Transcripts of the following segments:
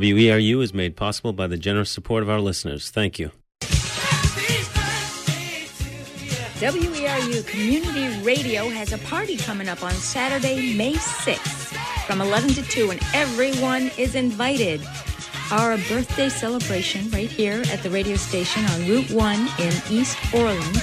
WERU is made possible by the generous support of our listeners. Thank you. WERU Community Radio has a party coming up on Saturday, May 6th from 11 to 2, and everyone is invited. Our birthday celebration right here at the radio station on Route 1 in East Orland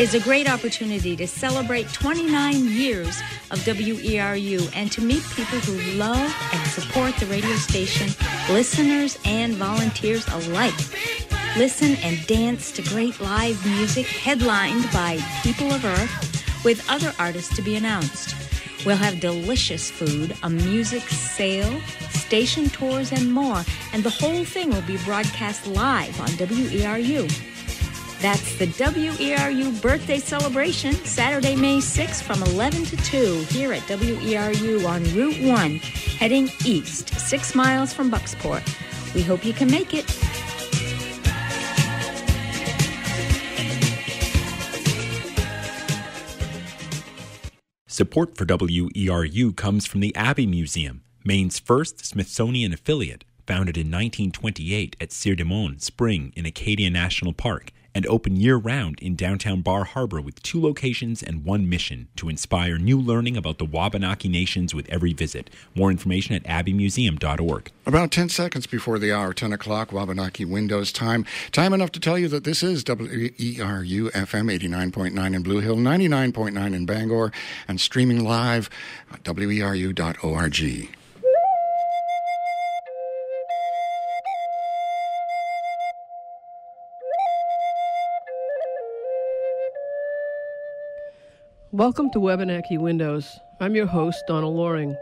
is a great opportunity to celebrate 29 years of WERU and to meet people who love and support the radio station, listeners and volunteers alike. Listen and dance to great live music headlined by People of Earth with other artists to be announced. We'll have delicious food, a music sale, station tours, and more. And the whole thing will be broadcast live on WERU. That's the WERU birthday celebration, Saturday, May 6th from 11 to 2 here at WERU on Route 1, heading east, six miles from Bucksport. We hope you can make it. Support for WERU comes from the Abbey Museum, Maine's first Smithsonian affiliate, founded in 1928 at Sieur de Monts Spring in Acadia National Park and open year round in downtown Bar Harbor with two locations and one mission to inspire new learning about the Wabanaki nations with every visit. More information at abbeymuseum.org. About 10 seconds before the hour, 10 o'clock, Wabanaki Windows time. Time enough to tell you that this is WERU FM 89.9 in Blue Hill, 99.9 in Bangor, and streaming live at weru.org. Welcome to Wabanaki Windows. I'm your host, Donna Loring.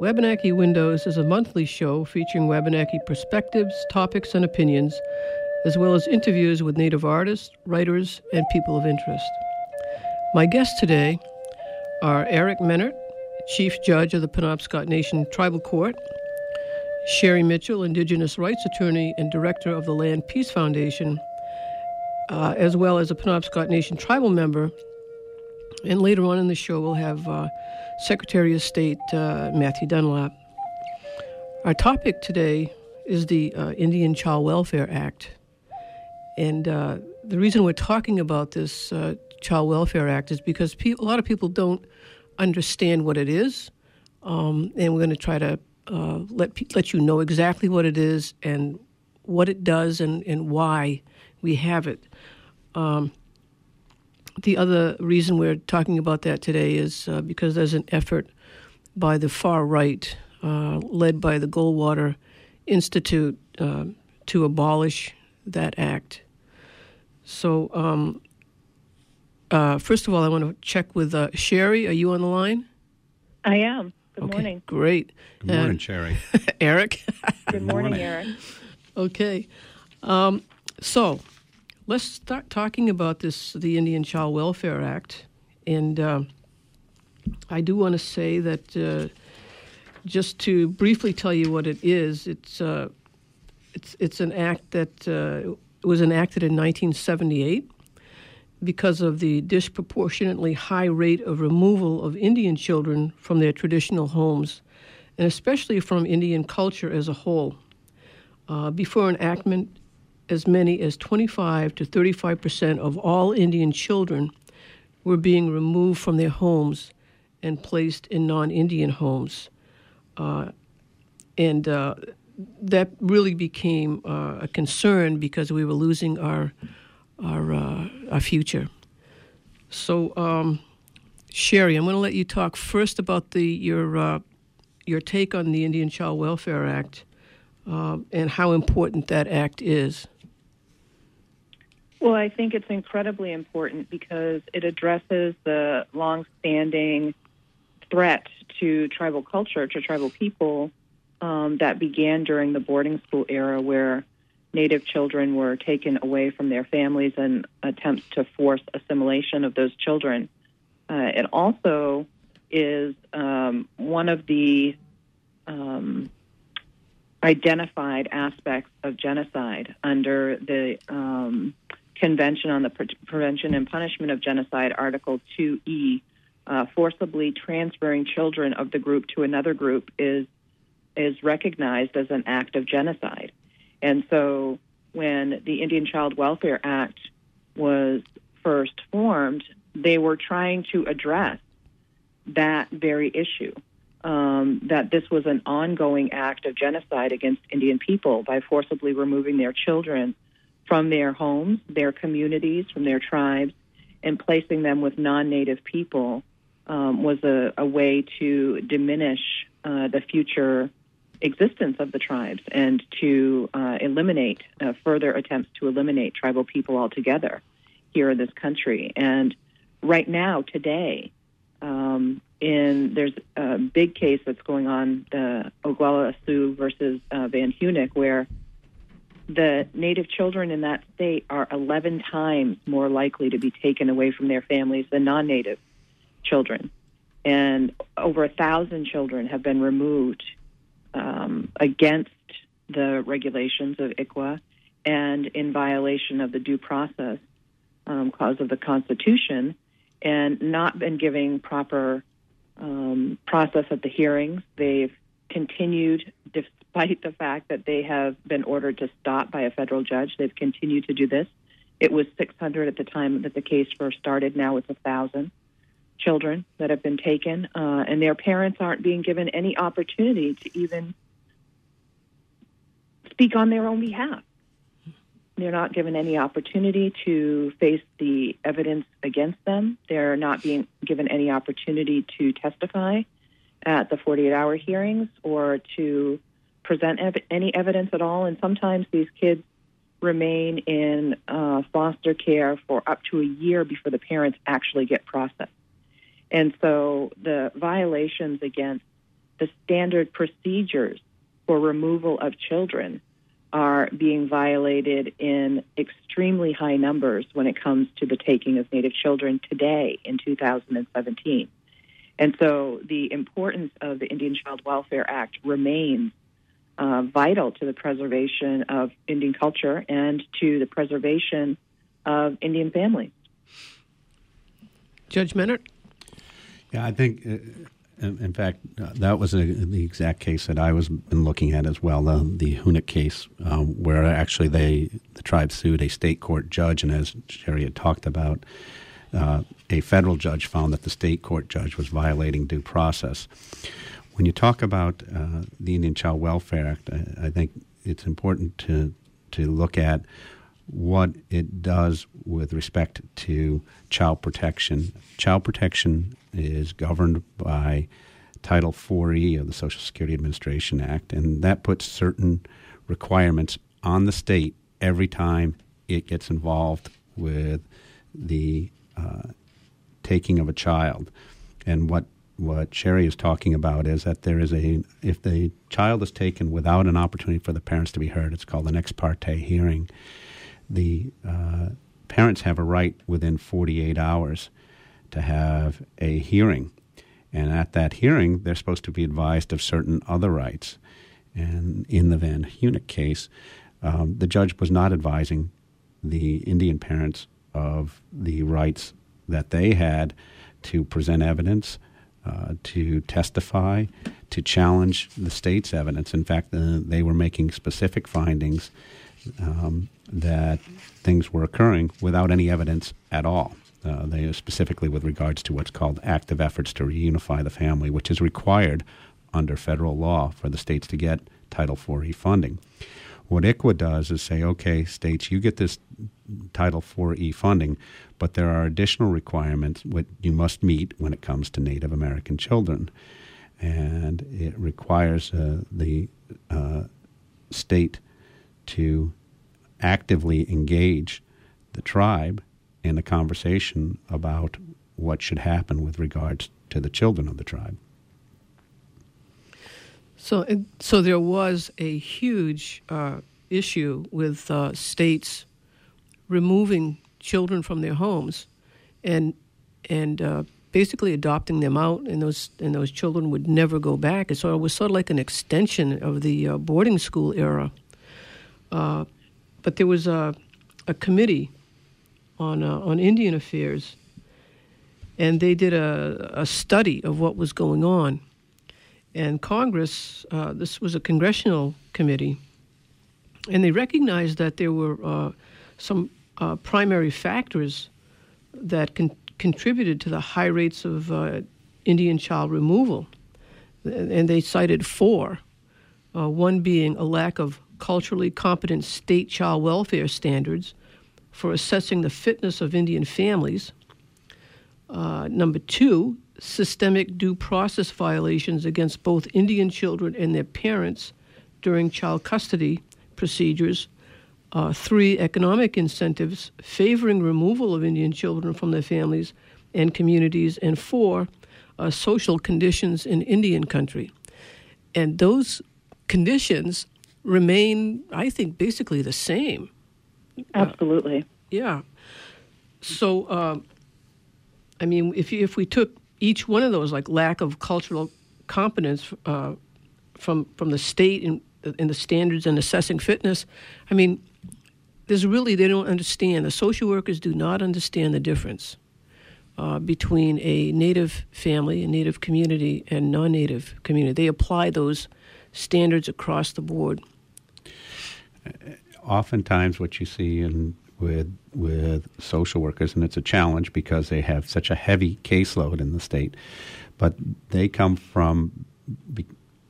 Wabanaki Windows is a monthly show featuring Wabanaki perspectives, topics, and opinions, as well as interviews with Native artists, writers, and people of interest. My guests today are Eric Mehnert, Chief Judge of the Penobscot Nation Tribal Court, Sherri Mitchell, Indigenous Rights Attorney and Director of the Land Peace Foundation, uh, as well as a Penobscot Nation tribal member and later on in the show, we'll have uh, Secretary of State uh, Matthew Dunlap. Our topic today is the uh, Indian Child Welfare Act. And uh, the reason we're talking about this uh, Child Welfare Act is because pe- a lot of people don't understand what it is. Um, and we're going to try to uh, let, pe- let you know exactly what it is and what it does and, and why we have it. Um, the other reason we're talking about that today is uh, because there's an effort by the far right, uh, led by the Goldwater Institute, uh, to abolish that act. So, um, uh, first of all, I want to check with uh, Sherri. Are you on the line? I am. Good okay, morning. Great. Good morning, Sherri. Eric. Good morning, Eric. Okay. Um, so, let's start talking about this, the Indian Child Welfare Act. And uh, I do want to say that uh, just to briefly tell you what it is, it's uh, it's it's an act that uh, was enacted in 1978 because of the disproportionately high rate of removal of Indian children from their traditional homes, and especially from Indian culture as a whole. Uh, before enactment, as many as 25 to 35 percent of all Indian children were being removed from their homes and placed in non Indian homes. Uh, and uh, that really became uh, a concern because we were losing our, our, uh, our future. So, um, Sherri, I'm going to let you talk first about the, your, uh, your take on the Indian Child Welfare Act uh, and how important that act is. Well, I think it's incredibly important because it addresses the longstanding threat to tribal culture, to tribal people, um, that began during the boarding school era, where Native children were taken away from their families and attempts to force assimilation of those children. Uh, it also is um, one of the um, identified aspects of genocide under the um, Convention on the Pre- Prevention and Punishment of Genocide, Article 2E. Uh, forcibly transferring children of the group to another group is is recognized as an act of genocide. And so when the Indian Child Welfare Act was first formed, they were trying to address that very issue. Um, that this was an ongoing act of genocide against Indian people by forcibly removing their children from their homes, their communities, from their tribes, and placing them with non native people um, was a, a, way to diminish uh, the future existence of the tribes and to uh, eliminate uh, further attempts to eliminate tribal people altogether here in this country. And right now, today, um, in there's a big case that's going on, the Oglala Sioux versus uh, Van Hunnik, where the native children in that state are 11 times more likely to be taken away from their families than non-native children, and over a thousand children have been removed um, against the regulations of ICWA and in violation of the due process um, clause of the Constitution, and not been giving proper um, process at the hearings. They've continued, despite the fact that they have been ordered to stop by a federal judge. They've continued to do this. It was 600 at the time that the case first started. Now it's a thousand children that have been taken, uh, and their parents aren't being given any opportunity to even speak on their own behalf. They're not given any opportunity to face the evidence against them. They're not being given any opportunity to testify at the 48 hour hearings or to present ev- any evidence at all. And sometimes these kids remain in uh, foster care for up to a year before the parents actually get processed. And so the violations against the standard procedures for removal of children are being violated in extremely high numbers when it comes to the taking of Native children today in 2017. And so the importance of the Indian Child Welfare Act remains uh, vital to the preservation of Indian culture and to the preservation of Indian families. Judge Mehnert? Yeah, I think uh, in fact, uh, that was a, the exact case that I was been looking at as well, the, the Hunnik case, um, where actually they the tribe sued a state court judge, and as Sherri had talked about, uh, a federal judge found that the state court judge was violating due process. When you talk about uh, the Indian Child Welfare Act, I, I think it's important to to look at what it does with respect to child protection. Child protection is governed by Title 4E of the Social Security Administration Act, and that puts certain requirements on the state every time it gets involved with the uh, taking of a child. And what what Sherri is talking about is that there is a if the child is taken without an opportunity for the parents to be heard, it's called an ex parte hearing. The uh, parents have a right within 48 hours to have a hearing. And at that hearing, they're supposed to be advised of certain other rights. And in the Van Hunnik case, um, the judge was not advising the Indian parents of the rights that they had to present evidence, uh, to testify, to challenge the state's evidence. In fact, uh, they were making specific findings um, that things were occurring without any evidence at all. Uh, they specifically with regards to what's called active efforts to reunify the family, which is required under federal law for the states to get Title IV-E funding. What ICWA does is say, okay, states, you get this Title IV-E funding, but there are additional requirements what you must meet when it comes to Native American children, and it requires uh, the uh, state to actively engage the tribe in a conversation about what should happen with regards to the children of the tribe. So, so there was a huge uh, issue with uh, states removing children from their homes, and and uh, basically adopting them out, and those and those children would never go back. And so it was sort of like an extension of the uh, boarding school era. Uh, but there was a, a committee on uh, on Indian affairs, and they did a, a study of what was going on, And Congress, uh, this was a congressional committee, and they recognized that there were uh, some uh, primary factors that con- contributed to the high rates of uh, Indian child removal. And they cited four uh, one being a lack of culturally competent state child welfare standards for assessing the fitness of Indian families. Uh, number two, systemic due process violations against both Indian children and their parents during child custody procedures. Uh, three, economic incentives favoring removal of Indian children from their families and communities. And four, uh, social conditions in Indian country. And those conditions remain, I think, basically the same. Absolutely. Uh, yeah. So, uh, I mean, if you, if we took each one of those, like lack of cultural competence uh, from from the state in in the standards and assessing fitness, I mean, there's really they don't understand. The social workers do not understand the difference uh, between a native family, a native community, and non-native community. They apply those standards across the board. Oftentimes, what you see in with with social workers, and it's a challenge because they have such a heavy caseload in the state, but they come from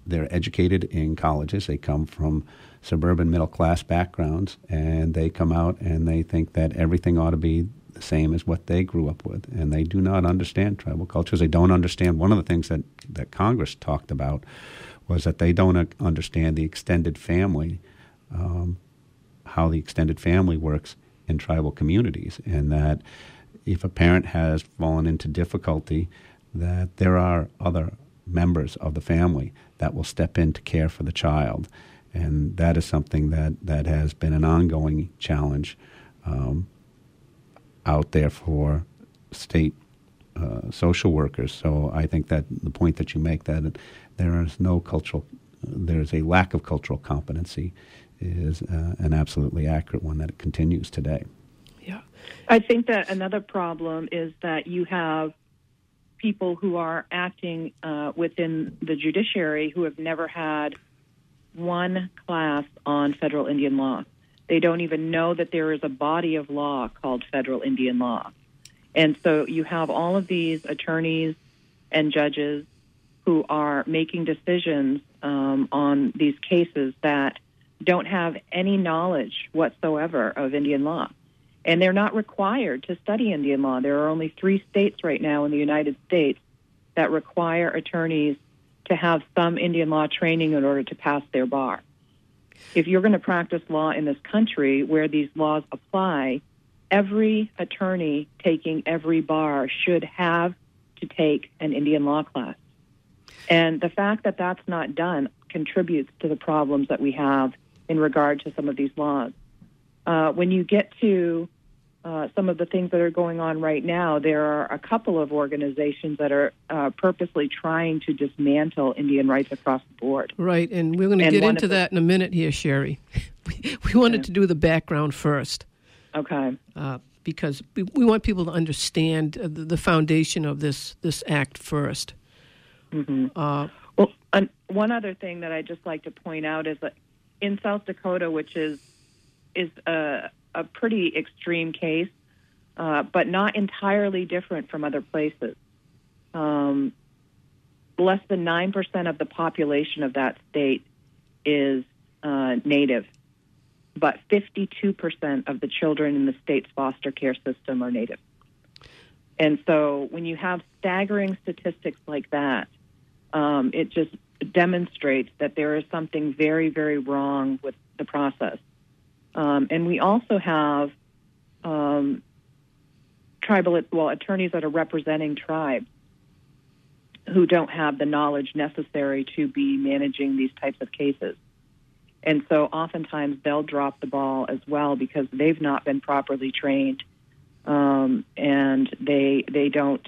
they're educated in colleges. They come from suburban middle class backgrounds, and they come out and they think that everything ought to be the same as what they grew up with, and they do not understand tribal cultures. They don't understand one of the things that that Congress talked about was that they don't understand the extended family, um, how the extended family works in tribal communities, and that if a parent has fallen into difficulty, that there are other members of the family that will step in to care for the child. And that is something that, that has been an ongoing challenge um, out there for state uh, social workers. So I think that the point that you make that there is no cultural, there is a lack of cultural competency, is uh, an absolutely accurate one that it continues today. Yeah, I think that another problem is that you have people who are acting uh, within the judiciary who have never had one class on federal Indian law. They don't even know that there is a body of law called federal Indian law. And so you have all of these attorneys and judges who are making decisions um, on these cases that don't have any knowledge whatsoever of Indian law. And they're not required to study Indian law. There are only three states right now in the United States that require attorneys to have some Indian law training in order to pass their bar. If you're going to practice law in this country where these laws apply, every attorney taking every bar should have to take an Indian law class. And the fact that that's not done contributes to the problems that we have in regard to some of these laws. Uh, when you get to uh, some of the things that are going on right now, there are a couple of organizations that are uh, purposely trying to dismantle Indian rights across the board. Right, and we're going to get into that in a minute here, Sherri. we, we wanted okay. to do the background first. Okay. Uh, because we, we, want people to understand uh, the, the, foundation of this this act 1st mm-hmm. Uh, well, one other thing that I'd just like to point out is that in South Dakota, which is is a, a pretty extreme case, uh, but not entirely different from other places. Um, less than nine percent of the population of that state is uh, native but 52% of the children in the state's foster care system are Native. And so when you have staggering statistics like that, um, it just demonstrates that there is something very, very wrong with the process. Um, and we also have um, tribal, well, attorneys that are representing tribes who don't have the knowledge necessary to be managing these types of cases. And so oftentimes they'll drop the ball as well because they've not been properly trained um, and they they don't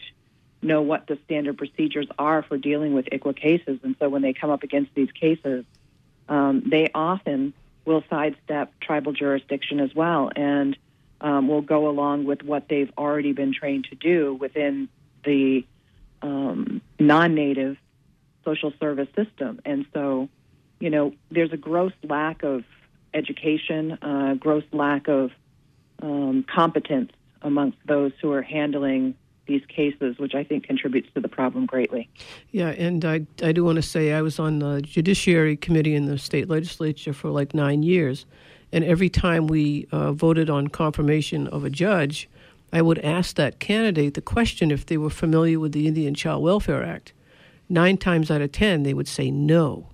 know what the standard procedures are for dealing with ICWA cases. And so when they come up against these cases, um, they often will sidestep tribal jurisdiction as well and um, will go along with what they've already been trained to do within the um, non native social service system. And so, you know, there's a gross lack of education, uh, gross lack of um, competence amongst those who are handling these cases, which I think contributes to the problem greatly. Yeah, and I, I do want to say I was on the Judiciary Committee in the state legislature for like nine years, and every time we uh, voted on confirmation of a judge, I would ask that candidate the question if they were familiar with the Indian Child Welfare Act. Nine times out of ten, they would say no.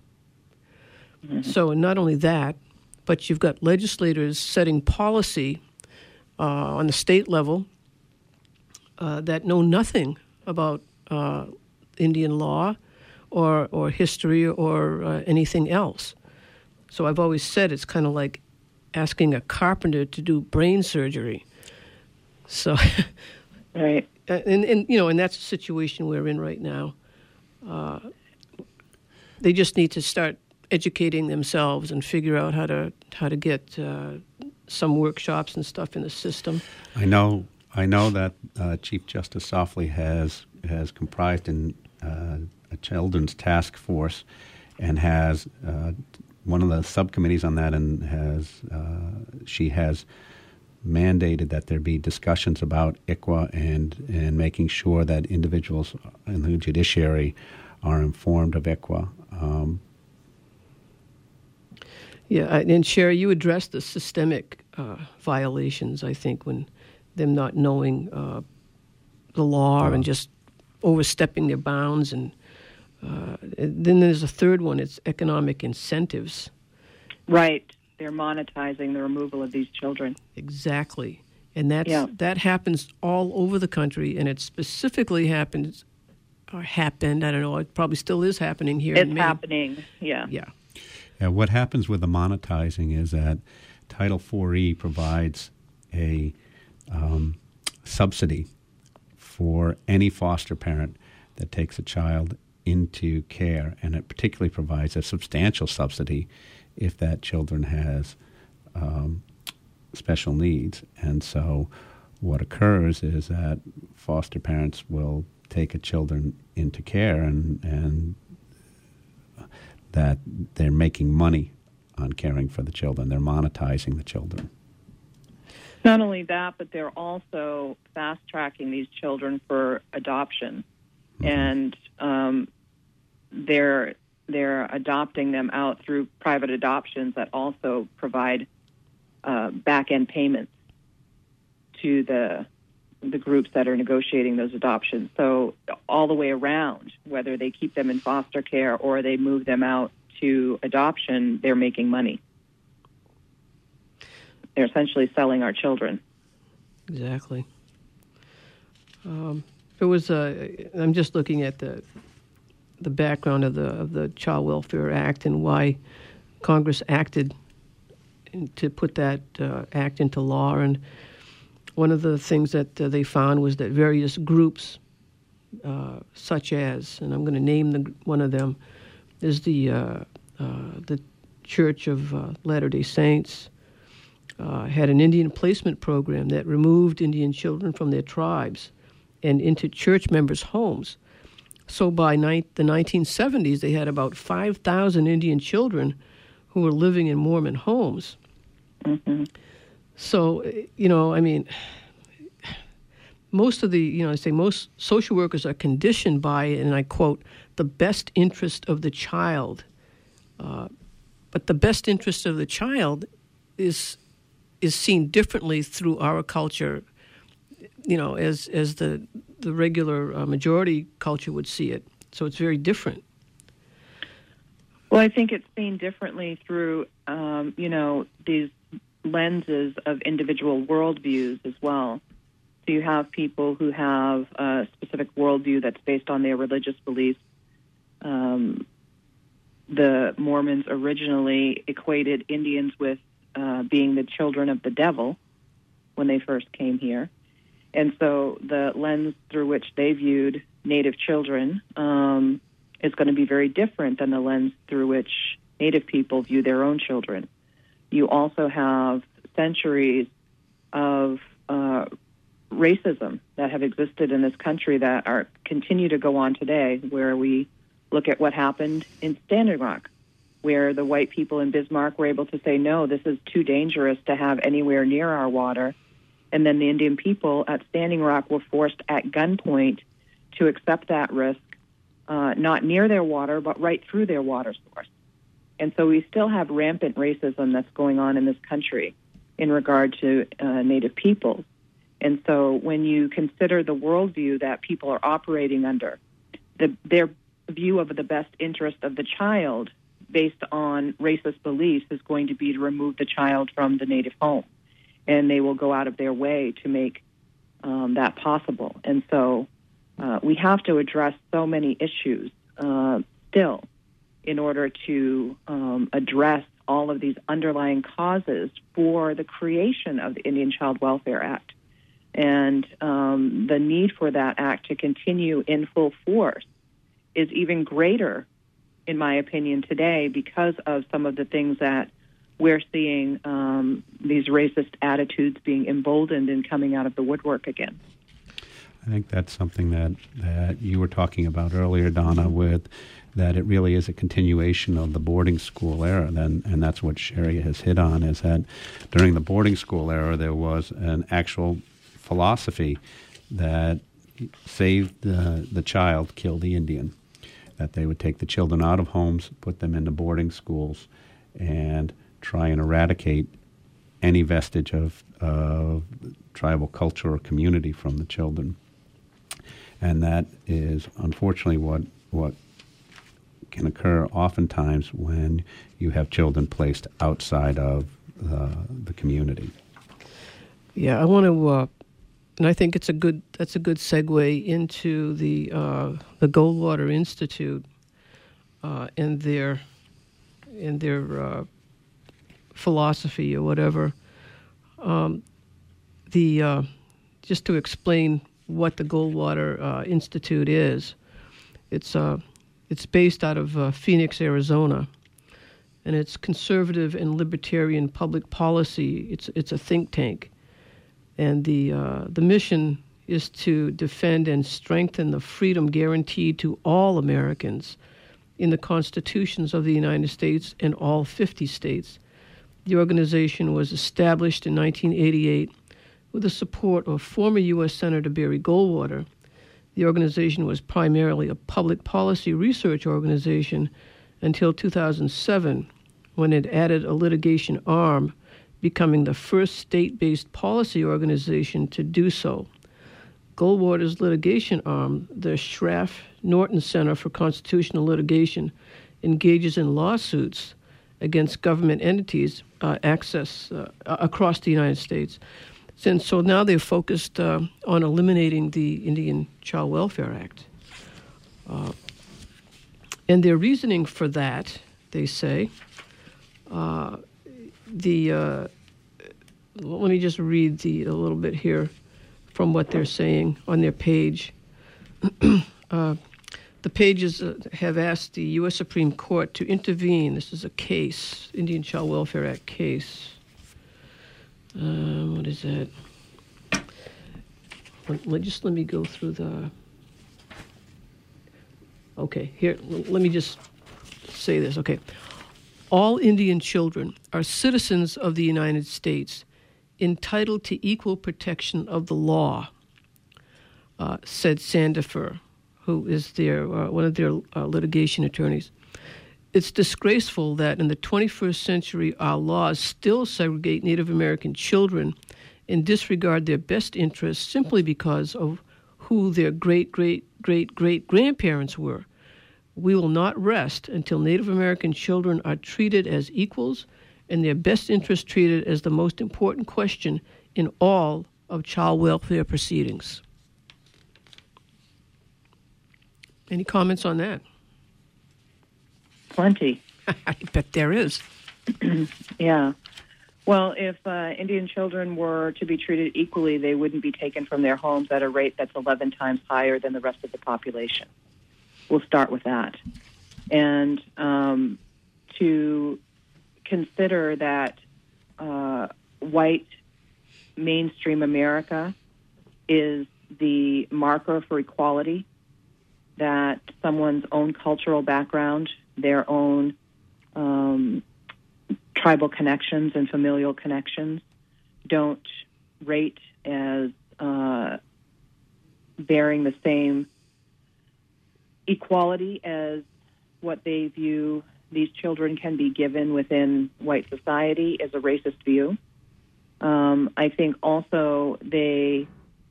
Mm-hmm. So, not only that, but you've got legislators setting policy uh, on the state level uh, that know nothing about uh, Indian law or, or history or uh, anything else. So I've always said it's kind of like asking a carpenter to do brain surgery. So, right, and, and you know, and that's the situation we're in right now. Uh, they just need to start educating themselves and figure out how to how to get uh, some workshops and stuff in the system. I know I know that uh, Chief Justice Saufley has has comprised in uh, a children's task force and has uh, one of the subcommittees on that, and has uh, she has mandated that there be discussions about ICWA and and making sure that individuals in the judiciary are informed of ICWA. Um, yeah, and Sherri, you addressed the systemic uh, violations. I think when them not knowing uh, the law and just overstepping their bounds. And uh, then there's a third one it's economic incentives. Right. They're monetizing the removal of these children. Exactly. And that's, yeah. that happens all over the country, and it specifically happens or happened. I don't know. It probably still is happening here. It's happening. Yeah. Yeah. Yeah. What happens with the monetizing is that Title 4E provides a um, subsidy for any foster parent that takes a child into care, and it particularly provides a substantial subsidy if that children has um, special needs. And so, what occurs is that foster parents will take a children into care, and and that they're making money on caring for the children. They're monetizing the children. Not only that, but they're also fast tracking these children for adoption, mm-hmm. and um, they're they're adopting them out through private adoptions that also provide uh, back end payments to the the groups that are negotiating those adoptions. So all the way around, whether they keep them in foster care or they move them out to adoption, they're making money. They're essentially selling our children. Exactly. Um, it was. Uh, I'm just looking at the the background of the of the Child Welfare Act and why Congress acted to put that uh, act into law. And one of the things that uh, they found was that various groups, uh, such as, and I'm going to name the, one of them, is the uh, uh, the Church of Latter Day Saints, uh, had an Indian placement program that removed Indian children from their tribes and into church members' homes. So by ni- the 1970s, they had about 5,000 Indian children who were living in Mormon homes. Mm-hmm. So, you know, I mean, most of the, you know, I say most social workers are conditioned by, and I quote, the best interest of the child. Uh, but the best interest of the child is is seen differently through our culture, you know, as as the the regular uh, majority culture would see it. So it's very different. Well, I think it's seen differently through, um, you know, these lenses of individual worldviews as well. So you have people who have a specific worldview that's based on their religious beliefs. Um, the Mormons originally equated Indians with uh, being the children of the devil when they first came here. And so the lens through which they viewed Native children um, is going to be very different than the lens through which Native people view their own children. You also have centuries of uh, racism that have existed in this country that are continue to go on today, where we Look at what happened in Standing Rock, where the white people in Bismarck were able to say, no, this is too dangerous to have anywhere near our water. And then the Indian people at Standing Rock were forced at gunpoint to accept that risk, uh, not near their water, but right through their water source. And so we still have rampant racism that's going on in this country in regard to uh, Native peoples. And so when you consider the worldview that people are operating under, the, their view of the best interest of the child based on racist beliefs is going to be to remove the child from the native home. And they will go out of their way to make um, that possible. And so uh, we have to address so many issues uh, still in order to um, address all of these underlying causes for the creation of the Indian Child Welfare Act. And um, the need for that act to continue in full force is even greater, in my opinion, today because of some of the things that we're seeing um, these racist attitudes being emboldened and coming out of the woodwork again. I think that's something that, that you were talking about earlier, Donna, with that it really is a continuation of the boarding school era. Then, and that's what Sherri has hit on is that during the boarding school era, there was an actual philosophy that save the, the child, kill the Indian. That they would take the children out of homes, put them into boarding schools, and try and eradicate any vestige of, of tribal culture or community from the children. And that is unfortunately what, what can occur oftentimes when you have children placed outside of uh, the community. Yeah, I want to, uh, and I think it's a good that's a good segue into the uh, the Goldwater Institute uh, and their in their uh, philosophy or whatever. Um, the uh, just to explain what the Goldwater Institute is, it's a it's based out of uh, Phoenix, Arizona, and it's conservative and libertarian public policy. It's it's a think tank, and the uh, the mission is to defend and strengthen the freedom guaranteed to all Americans in the constitutions of the United States and all 50 states. The organization was established in 1988 with the support of former U.S. Senator Barry Goldwater the organization was primarily a public policy research organization until 2007, when it added a litigation arm, becoming the first state based policy organization to do so. Goldwater's litigation arm, the Scharf Norton Center for Constitutional Litigation, engages in lawsuits against government entities uh, access uh, across the United States since so now they're focused uh, on eliminating the Indian Child Welfare Act. Uh, and their reasoning for that, they say, uh, the uh, let me just read the a little bit here from what they're saying on their page. Uh, the pages uh, have asked the U.S. Supreme Court to intervene. This is a case, Indian Child Welfare Act case um, what is that? Let, just let me go through the. Okay, here, let me just say this. Okay. All Indian children are citizens of the United States entitled to equal protection of the law, uh, said Sandefur, who is their, uh, one of their uh, litigation attorneys. It's disgraceful that in the 21st century, our laws still segregate Native American children and disregard their best interests simply because of who their great, great, great, great grandparents were. We will not rest until Native American children are treated as equals and their best interests treated as the most important question in all of child welfare proceedings. Any comments on that? Plenty. I bet there is. yeah. Well, if uh, Indian children were to be treated equally, they wouldn't be taken from their homes at a rate that's 11 times higher than the rest of the population. We'll start with that. And um, to consider that uh, white mainstream America is the marker for equality that someone's own cultural background, their own um, tribal connections and familial connections don't rate as uh, bearing the same equality as what they view these children can be given within white society is a racist view. Um, I think also they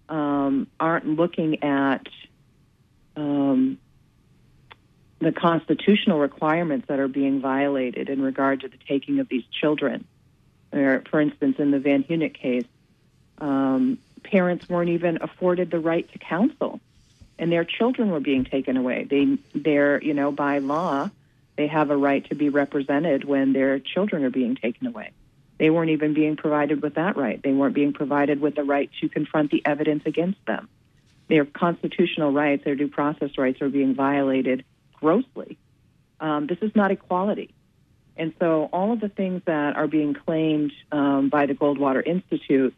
um, aren't looking at um, the constitutional requirements that are being violated in regard to the taking of these children. Or, for instance, in the Van Hunnik case, um, parents weren't even afforded the right to counsel, and their children were being taken away. They, they're, you know, by law, they have a right to be represented when their children are being taken away. They weren't even being provided with that right. They weren't being provided with the right to confront the evidence against them. Their constitutional rights, their due process rights, are being violated grossly. Um, this is not equality. And so, all of the things that are being claimed um, by the Goldwater Institute,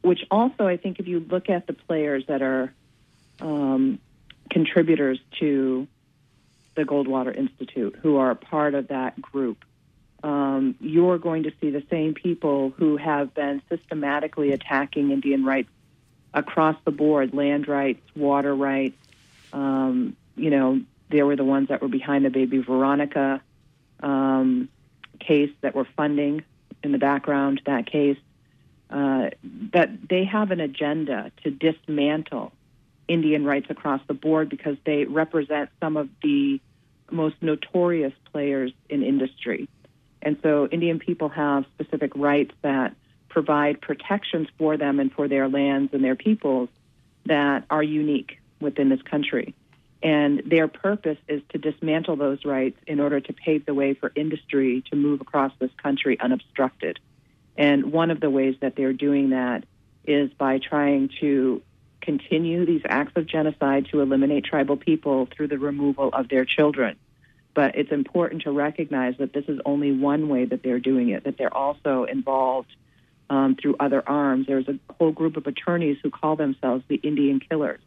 which also, I think, if you look at the players that are um, contributors to the Goldwater Institute, who are part of that group, um, you're going to see the same people who have been systematically attacking Indian rights across the board land rights, water rights. Um, you know, they were the ones that were behind the baby Veronica um, case that were funding in the background that case. Uh, that they have an agenda to dismantle Indian rights across the board because they represent some of the most notorious players in industry. And so Indian people have specific rights that provide protections for them and for their lands and their peoples that are unique within this country. And their purpose is to dismantle those rights in order to pave the way for industry to move across this country unobstructed. And one of the ways that they're doing that is by trying to continue these acts of genocide to eliminate tribal people through the removal of their children. But it's important to recognize that this is only one way that they're doing it, that they're also involved um, through other arms. There's a whole group of attorneys who call themselves the Indian Killers.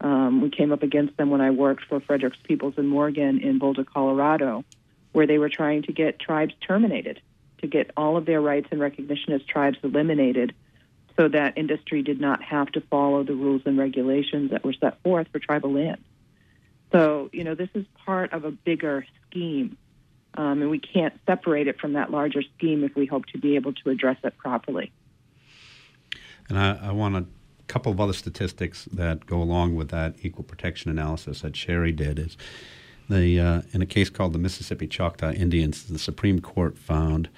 Um, we came up against them when I worked for Fredericks Peebles and Morgan in Boulder, Colorado, where they were trying to get tribes terminated, to get all of their rights and recognition as tribes eliminated, so that industry did not have to follow the rules and regulations that were set forth for tribal land. So, you know, this is part of a bigger scheme, um, and we can't separate it from that larger scheme if we hope to be able to address it properly. And I, I want a couple of other statistics that go along with that equal protection analysis that Sherri did is the uh, in a case called the Mississippi Choctaw Indians, the Supreme Court found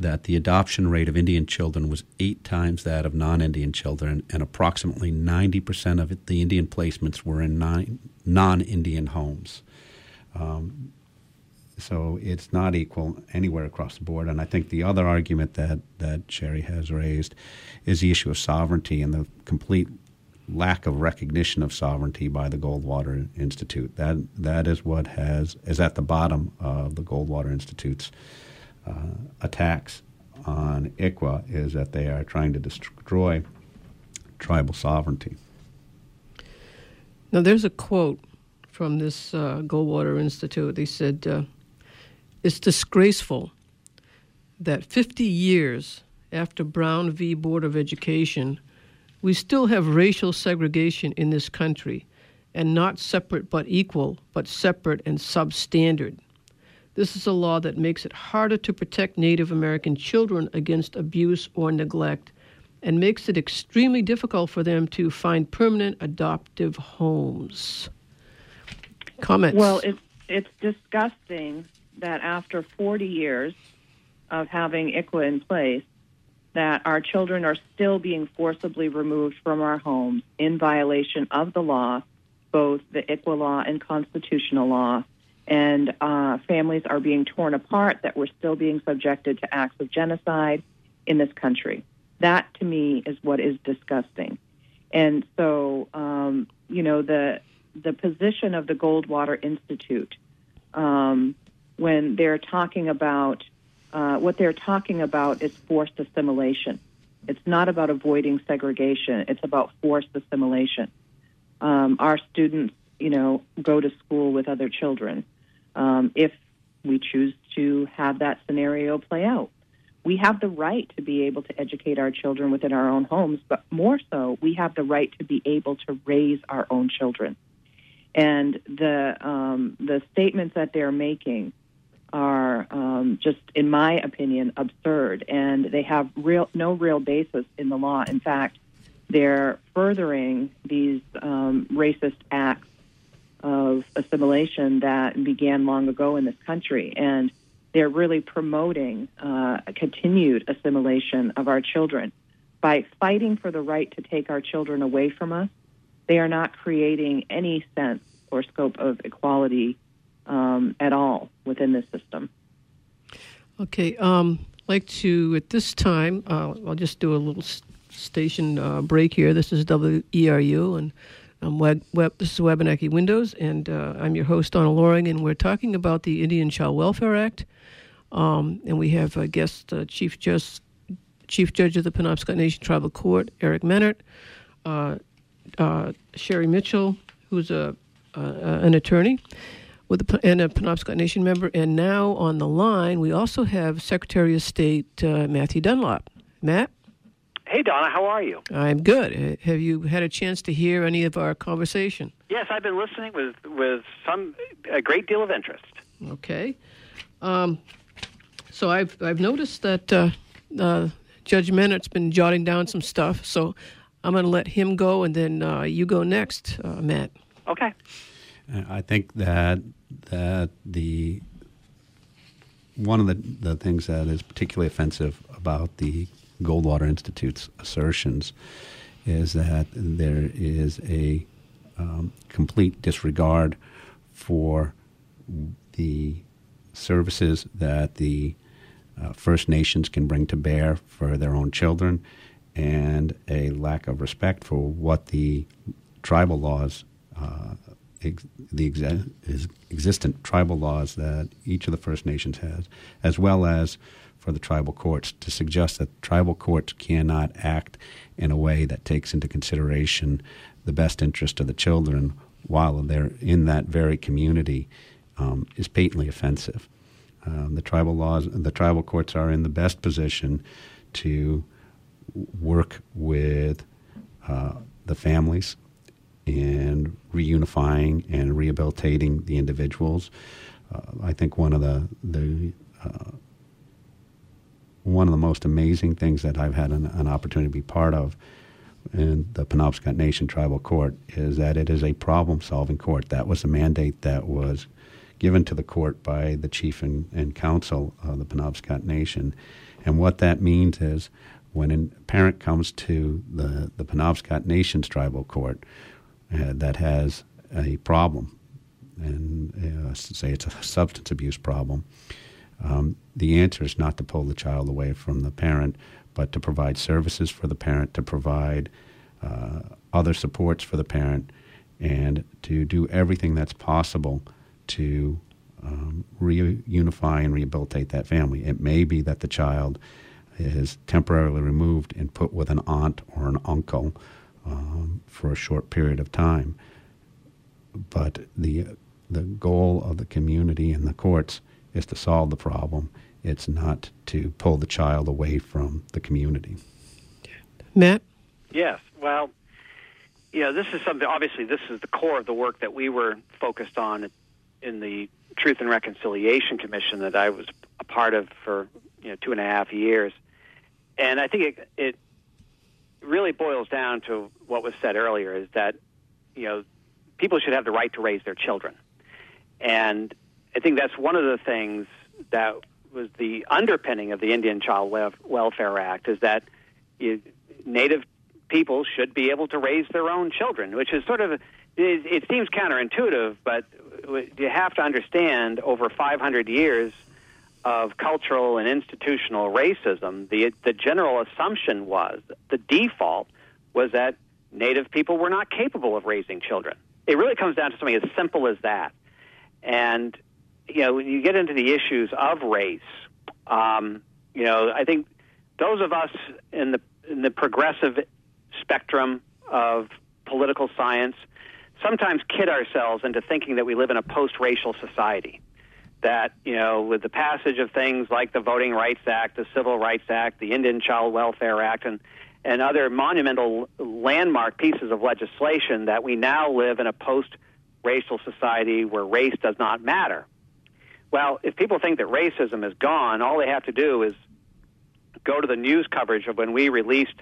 that the adoption rate of Indian children was eight times that of non-Indian children, and approximately 90% of it, the Indian placements were in non Indian homes. Um, so it's not equal anywhere across the board. And I think the other argument that, that Sherri has raised is the issue of sovereignty and the complete lack of recognition of sovereignty by the Goldwater Institute. That that is what has is at the bottom of the Goldwater Institute's attacks on ICWA is that they are trying to destroy tribal sovereignty. Now, there's a quote from this uh, Goldwater Institute. They said, uh, It's disgraceful that 50 years after Brown v. Board of Education, we still have racial segregation in this country, and not separate but equal, but separate and substandard. This is a law that makes it harder to protect Native American children against abuse or neglect and makes it extremely difficult for them to find permanent adoptive homes. Comments? Well, it's it's disgusting that after 40 years of having ICWA in place, that our children are still being forcibly removed from our homes in violation of the law, both the ICWA law and constitutional law, and uh, families are being torn apart, that we're still being subjected to acts of genocide in this country. That to me is what is disgusting. And so, um, you know, the the position of the Goldwater Institute um, when they're talking about uh, what they're talking about is forced assimilation. It's not about avoiding segregation. It's about forced assimilation. Um, our students you know, go to school with other children um, if we choose to have that scenario play out. We have the right to be able to educate our children within our own homes, but more so, we have the right to be able to raise our own children. And the um, the statements that they're making are um, just, in my opinion, absurd, and they have real no real basis in the law. In fact, they're furthering these um, racist acts of assimilation that began long ago in this country, and they're really promoting uh, continued assimilation of our children by fighting for the right to take our children away from us. They are not creating any sense or scope of equality um, at all within this system. Okay, um, like to at this time, uh, I'll just do a little station uh, break here. This is WERU, and I'm web, web, this is Wabanaki Windows, and uh, I'm your host, Donna Loring, and we're talking about the Indian Child Welfare Act. Um, and we have a guest, uh, Chief Judge, Chief Judge of the Penobscot Nation Tribal Court, Eric Mehnert, uh, uh, Sherri Mitchell, who's a an attorney with a, and a Penobscot Nation member, and now on the line we also have Secretary of State Matthew Dunlap. Matt. Hey, Donna, how are you? I'm good. Have you had a chance to hear any of our conversation? Yes, I've been listening with with some a great deal of interest. Okay. Um, so I've I've noticed that uh, uh, Judge Mehnert's been jotting down some stuff. So I'm going to let him go, and then uh, you go next, uh, Matt. Okay. I think that that the one of the the things that is particularly offensive about the Goldwater Institute's assertions is that there is a um, complete disregard for the services that the uh, First Nations can bring to bear for their own children and a lack of respect for what the tribal laws, uh, ex- the ex- existent tribal laws that each of the First Nations has, as well as for the tribal courts to suggest that tribal courts cannot act in a way that takes into consideration the best interest of the children while they're in that very community um, is patently offensive. Um, the tribal laws, the tribal courts are in the best position to work with uh, the families and reunifying and rehabilitating the individuals. Uh, I think one of the the uh, one of the most amazing things that I've had an, an, opportunity to be part of in the Penobscot Nation Tribal Court is that it is a problem solving court. That was a mandate that was given to the court by the chief and, and council of the Penobscot Nation. And what that means is when a parent comes to the, the Penobscot Nation's tribal court uh, that has a problem, and uh, say it's a substance abuse problem, um, the answer is not to pull the child away from the parent, but to provide services for the parent, to provide uh, other supports for the parent, and to do everything that's possible to um, reunify and rehabilitate that family. It may be that the child is temporarily removed and put with an aunt or an uncle um, for a short period of time. But the the goal of the community and the courts is to solve the problem. It's not to pull the child away from the community. Matt? Yes. Well, you know, this is something, obviously, this is the core of the work that we were focused on in the Truth and Reconciliation Commission that I was a part of for, you know, two and a half years. And I think it, it really boils down to what was said earlier is that, you know, people should have the right to raise their children. And I think that's one of the things that was the underpinning of the Indian Child Welfare Act is that you, Native people should be able to raise their own children, which is sort of it, it seems counterintuitive, but you have to understand over 500 years of cultural and institutional racism, the the general assumption was the default was that Native people were not capable of raising children. It really comes down to something as simple as that. And you know, when you get into the issues of race, um, you know, I think those of us in the in the progressive spectrum of political science sometimes kid ourselves into thinking that we live in a post-racial society. That you know, with the passage of things like the Voting Rights Act, the Civil Rights Act, the Indian Child Welfare Act, and and other monumental landmark pieces of legislation, that we now live in a post-racial society where race does not matter. Well, if people think that racism is gone, all they have to do is go to the news coverage of when we released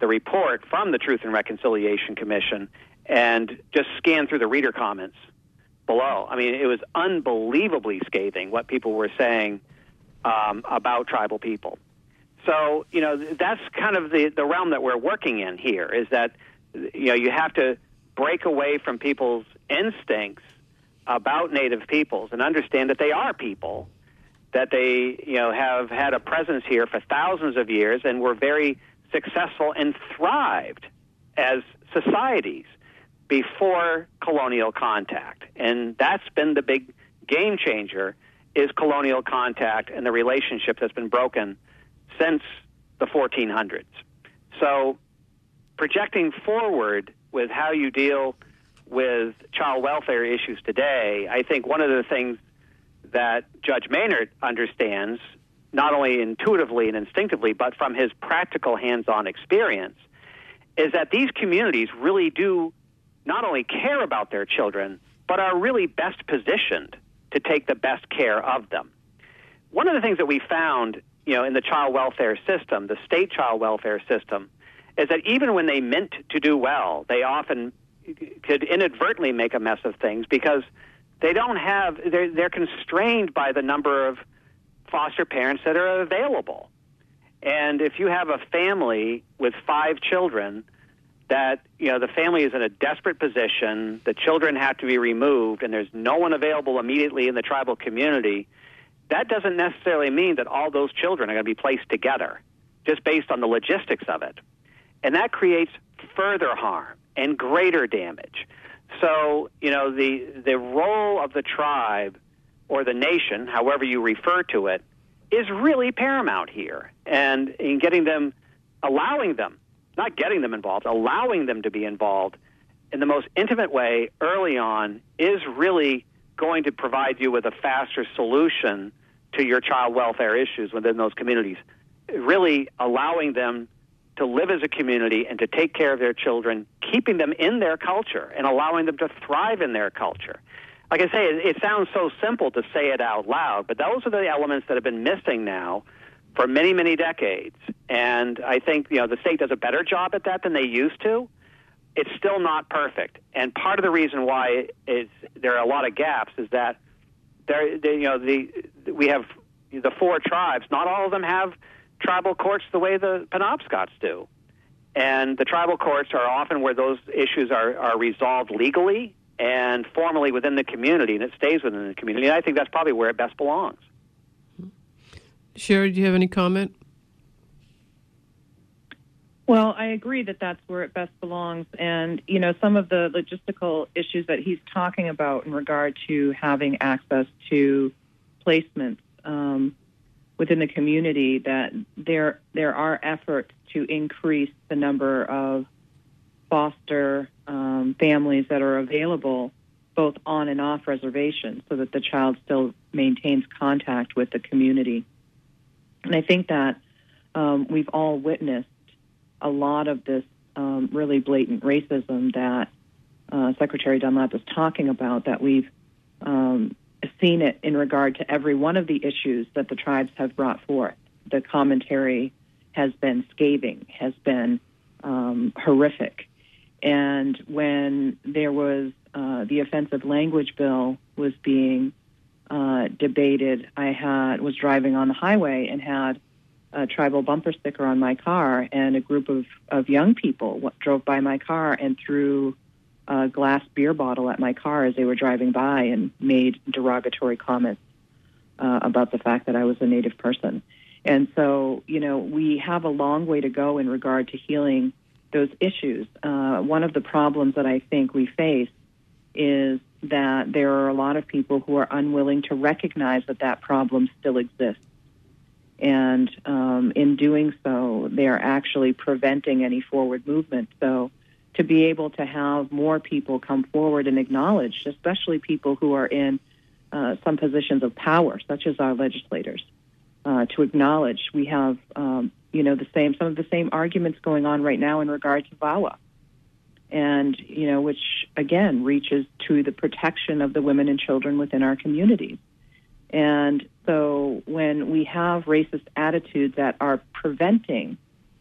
the report from the Truth and Reconciliation Commission and just scan through the reader comments below. I mean, it was unbelievably scathing what people were saying um, about tribal people. So, you know, that's kind of the, the realm that we're working in here is that, you know, you have to break away from people's instincts about Native peoples and understand that they are people, that they, you know, have had a presence here for thousands of years and were very successful and thrived as societies before colonial contact. And that's been the big game changer is colonial contact and the relationship that's been broken since the 1400s. So projecting forward with how you deal with child welfare issues today, I think one of the things that Judge Mehnert understands, not only intuitively and instinctively, but from his practical hands on experience, is that these communities really do not only care about their children, but are really best positioned to take the best care of them. One of the things that we found, you know, in the child welfare system, the state child welfare system, is that even when they meant to do well, they often could inadvertently make a mess of things because they don't have they're, they're constrained by the number of foster parents that are available. And if you have a family with five children, that you know the family is in a desperate position, the children have to be removed, and there's no one available immediately in the tribal community. That doesn't necessarily mean that all those children are going to be placed together, just based on the logistics of it, and that creates further harm and greater damage. So, you know, the the role of the tribe or the nation, however you refer to it, is really paramount here. And in getting them allowing them, not getting them involved, allowing them to be involved in the most intimate way early on is really going to provide you with a faster solution to your child welfare issues within those communities. Really allowing them to live as a community and to take care of their children, keeping them in their culture and allowing them to thrive in their culture. Like I say, it, it sounds so simple to say it out loud, but those are the elements that have been missing now for many, many decades. And I think you know the state does a better job at that than they used to. It's still not perfect, and part of the reason why is there are a lot of gaps is that there, they, you know, the we have the four tribes. Not all of them have tribal courts the way the Penobscots do. And the tribal courts are often where those issues are, are resolved legally and formally within the community, and it stays within the community. And I think that's probably where it best belongs. Sherri, do you have any comment? Well, I agree that that's where it best belongs. And, you know, some of the logistical issues that he's talking about in regard to having access to placements um, within the community that there there are efforts to increase the number of foster um, families that are available both on and off reservation so that the child still maintains contact with the community. And I think that um, we've all witnessed a lot of this um, really blatant racism that uh, Secretary Dunlap was talking about that we've um, seen it in regard to every one of the issues that the tribes have brought forth. The commentary has been scathing, has been um, horrific. And when there was uh, the offensive language bill was being uh, debated, I had was driving on the highway and had a tribal bumper sticker on my car, and a group of, of young people drove by my car and threw a glass beer bottle at my car as they were driving by and made derogatory comments uh, about the fact that I was a Native person. And so, you know, we have a long way to go in regard to healing those issues. Uh, one of the problems that I think we face is that there are a lot of people who are unwilling to recognize that that problem still exists. And um, in doing so, they are actually preventing any forward movement. So, to be able to have more people come forward and acknowledge, especially people who are in uh, some positions of power, such as our legislators, uh, to acknowledge we have, um, you know, the same some of the same arguments going on right now in regard to VAWA, and you know, which again reaches to the protection of the women and children within our communities. And so, when we have racist attitudes that are preventing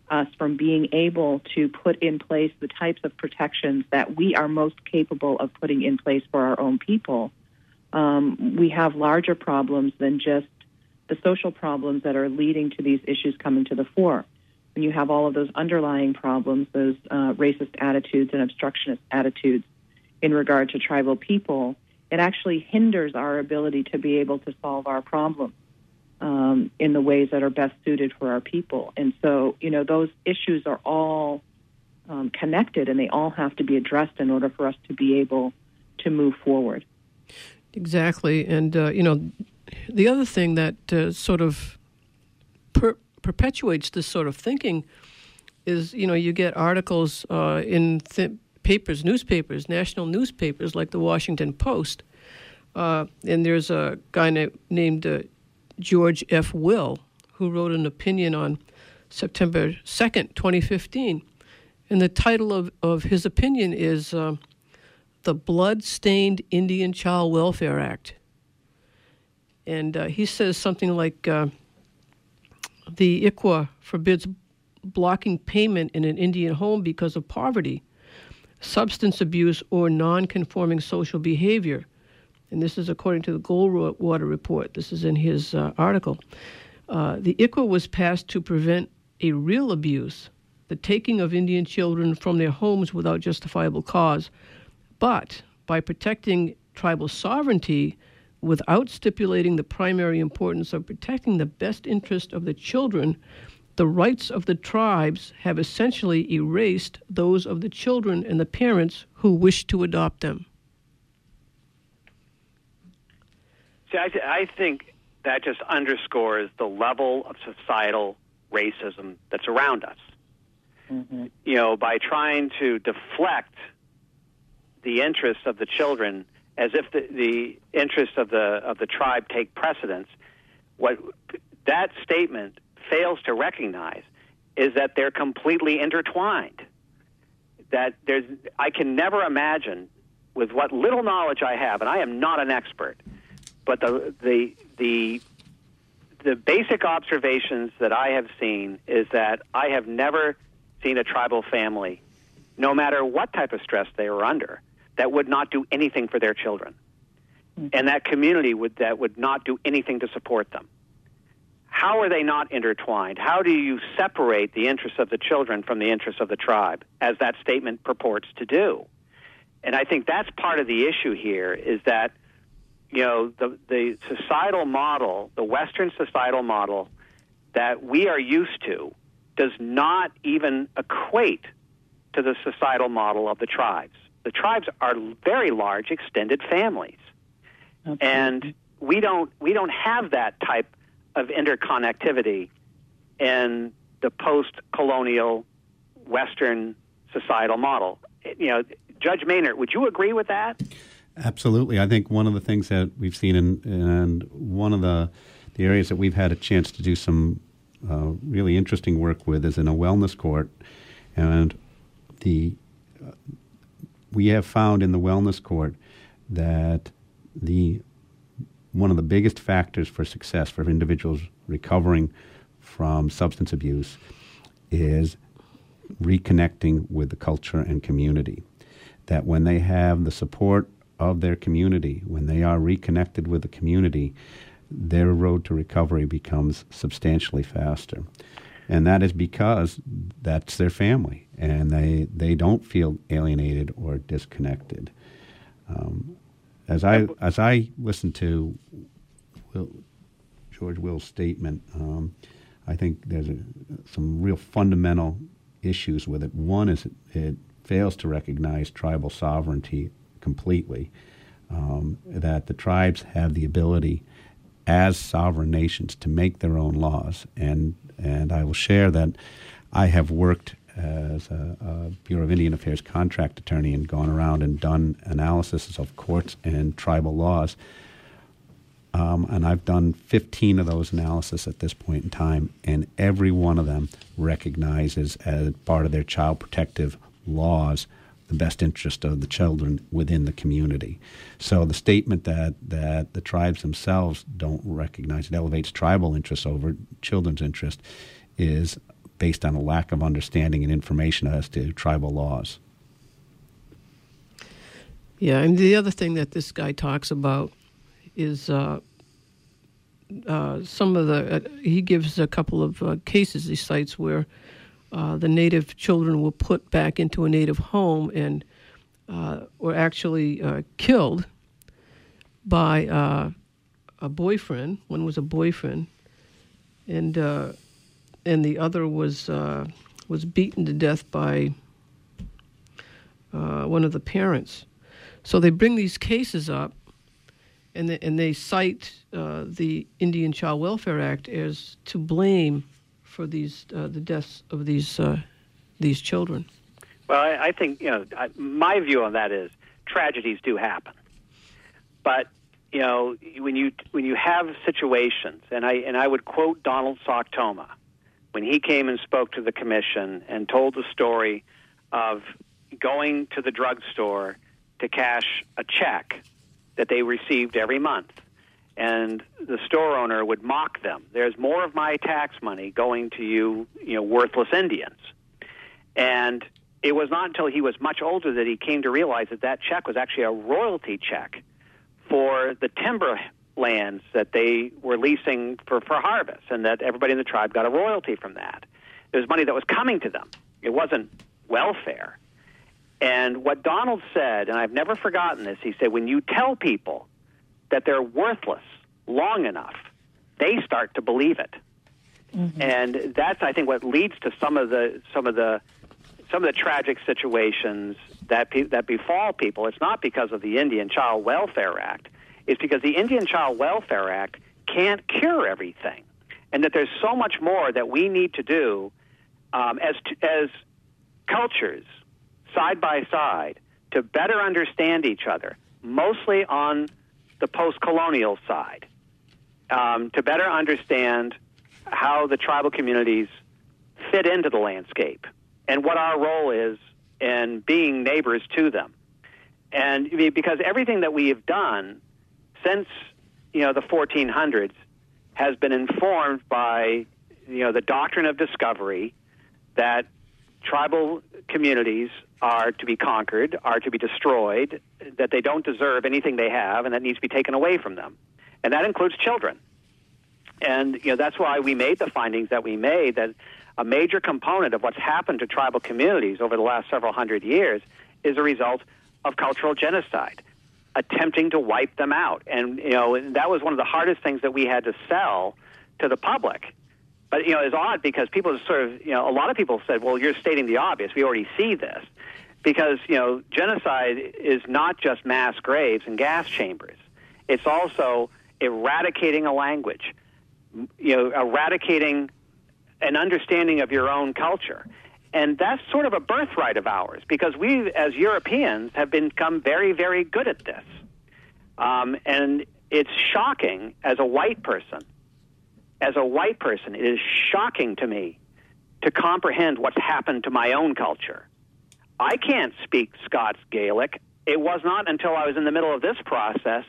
us from being able to put in place the types of protections that we are most capable of putting in place for our own people, um, we have larger problems than just the social problems that are leading to these issues coming to the fore. When you have all of those underlying problems, those uh, racist attitudes and obstructionist attitudes in regard to tribal people, it actually hinders our ability to be able to solve our problems um, in the ways that are best suited for our people. And so, you know, those issues are all um, connected and they all have to be addressed in order for us to be able to move forward. Exactly. And, uh, you know, the other thing that uh, sort of per- perpetuates this sort of thinking is, you know, you get articles uh, in th- papers, newspapers, national newspapers like the Washington Post. Uh, and there's a guy na- named uh, George F. Will, who wrote an opinion on September 2nd, 2015. And the title of, of his opinion is uh, The Blood Stained Indian Child Welfare Act. And uh, he says something like uh, The ICWA forbids blocking payment in an Indian home because of poverty, substance abuse, or non conforming social behavior and this is according to the Goldwater report. This is in his uh, article. Uh, the ICWA was passed to prevent a real abuse, the taking of Indian children from their homes without justifiable cause, but by protecting tribal sovereignty without stipulating the primary importance of protecting the best interest of the children, the rights of the tribes have essentially erased those of the children and the parents who wish to adopt them. See, I, th- I think that just underscores the level of societal racism that's around us. Mm-hmm. You know, by trying to deflect the interests of the children as if the, the interests of the of the tribe take precedence, what that statement fails to recognize is that they're completely intertwined. That there's, I can never imagine, with what little knowledge I have, and I am not an expert, but the the the the basic observations that I have seen is that I have never seen a tribal family, no matter what type of stress they were under, that would not do anything for their children, mm-hmm. and that community would that would not do anything to support them. How are they not intertwined? How do you separate the interests of the children from the interests of the tribe, as that statement purports to do? And I think that's part of the issue here is that you know, the, the societal model, the Western societal model that we are used to, does not even equate to the societal model of the tribes. The tribes are very large extended families. Okay. And we don't we don't have that type of interconnectivity in the post-colonial Western societal model. You know, Judge Mehnert, would you agree with that? Absolutely. I think one of the things that we've seen, in, and one of the, the areas that we've had a chance to do some uh, really interesting work with is in a wellness court. And the uh, we have found in the wellness court that the one of the biggest factors for success for individuals recovering from substance abuse is reconnecting with the culture and community. That when they have the support of their community, when they are reconnected with the community, their road to recovery becomes substantially faster. And that is because that's their family, and they, they don't feel alienated or disconnected. Um, as I as I listen to Will, George Will's statement, um, I think there's a, some real fundamental issues with it. One is it, it fails to recognize tribal sovereignty completely. Um, that the tribes have the ability as sovereign nations to make their own laws. And, and I will share that I have worked as a, a, Bureau of Indian Affairs contract attorney and gone around and done analysis of courts and tribal laws. Um, and I've done 15 of those analyses at this point in time, and every one of them recognizes as part of their child protective laws the best interest of the children within the community. So the statement that, that the tribes themselves don't recognize it elevates tribal interests over children's interest is based on a lack of understanding and information as to tribal laws. Yeah, and the other thing that this guy talks about is uh, uh, some of the. Uh, he gives a couple of uh, cases he cites where uh, the native children were put back into a native home and uh, were actually killed by a boyfriend. One was a boyfriend, and and the other was uh, was beaten to death by uh, one of the parents. So they bring these cases up, and they, and they cite uh, the Indian Child Welfare Act as to blame for these uh, the deaths of these uh, these children. Well, I, I think you know I, my view on that is tragedies do happen, but you know when you when you have situations, and I and I would quote Donald Soctomah when he came and spoke to the commission and told the story of going to the drugstore to cash a check that they received every month. And the store owner would mock them. There's more of my tax money going to you, you know, worthless Indians. And it was not until he was much older that he came to realize that that check was actually a royalty check for the timber lands that they were leasing for, for harvest, and that everybody in the tribe got a royalty from that. There was money that was coming to them. It wasn't welfare. And what Donald said, and I've never forgotten this, he said, when you tell people that they're worthless long enough, they start to believe it. Mm-hmm. And that's, I think, what leads to some of the some of the some of the tragic situations that pe- that befall people. It's not because of the Indian Child Welfare Act It's because the Indian Child Welfare Act can't cure everything, and that there's so much more that we need to do um, as as cultures side by side to better understand each other, mostly on the post-colonial side, um, to better understand how the tribal communities fit into the landscape and what our role is in being neighbors to them. And because everything that we have done since you know the 1400s has been informed by you know the doctrine of discovery that tribal communities are to be conquered, are to be destroyed, that they don't deserve anything they have, and that needs to be taken away from them, and that includes children. And you know that's why we made the findings that we made that a major component of what's happened to tribal communities over the last several hundred years is a result of cultural genocide attempting to wipe them out. And you know that was one of the hardest things that we had to sell to the public. But you know it's odd because people sort of you know a lot of people said, well, you're stating the obvious. We already see this because you know genocide is not just mass graves and gas chambers. It's also eradicating a language, you know, eradicating an understanding of your own culture. And that's sort of a birthright of ours because we, as Europeans, have become very, very good at this. Um, and it's shocking as a white person. As a white person, it is shocking to me to comprehend what's happened to my own culture. I can't speak Scots Gaelic. It was not until I was in the middle of this process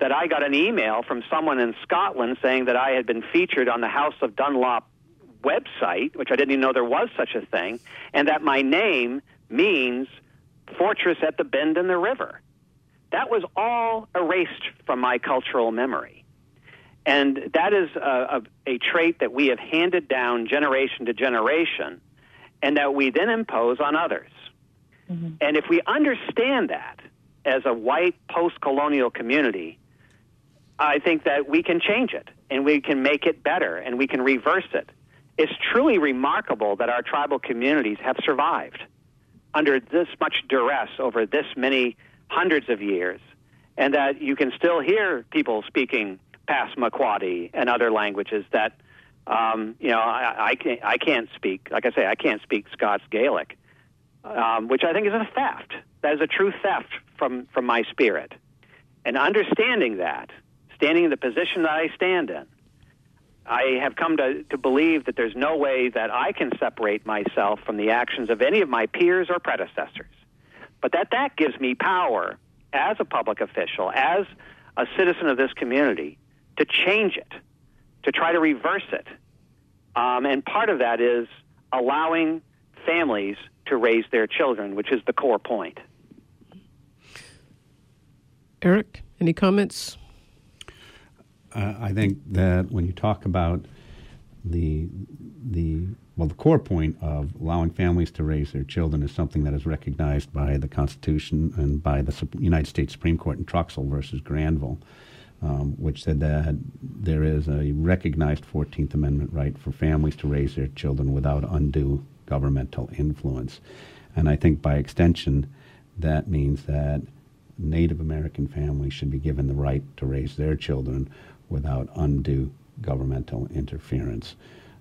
that I got an email from someone in Scotland saying that I had been featured on the House of Dunlop website, which I didn't even know there was such a thing, and that my name means fortress at the bend in the river. That was all erased from my cultural memory. And that is a, a, a trait that we have handed down generation to generation and that we then impose on others. Mm-hmm. And if we understand that as a white post colonial community, I think that we can change it and we can make it better and we can reverse it. It's truly remarkable that our tribal communities have survived under this much duress over this many hundreds of years, and that you can still hear people speaking Passamaquoddy and other languages that Um, you know, I, I can't I can't speak. Like I say, I can't speak Scots Gaelic, um, which I think is a theft. That is a true theft from from my spirit. And understanding that, standing in the position that I stand in, I have come to, to believe that there's no way that I can separate myself from the actions of any of my peers or predecessors. But that that gives me power as a public official, as a citizen of this community, to change it, to try to reverse it. Um, and part of that is allowing families to raise their children, which is the core point. Eric, any comments? Uh, I think that when you talk about the the well, the core point of allowing families to raise their children is something that is recognized by the Constitution and by the United States Supreme Court in Troxel versus Granville, um, which said that there is a recognized Fourteenth Amendment right for families to raise their children without undue governmental influence, and I think by extension, that means that Native American families should be given the right to raise their children without undue governmental interference.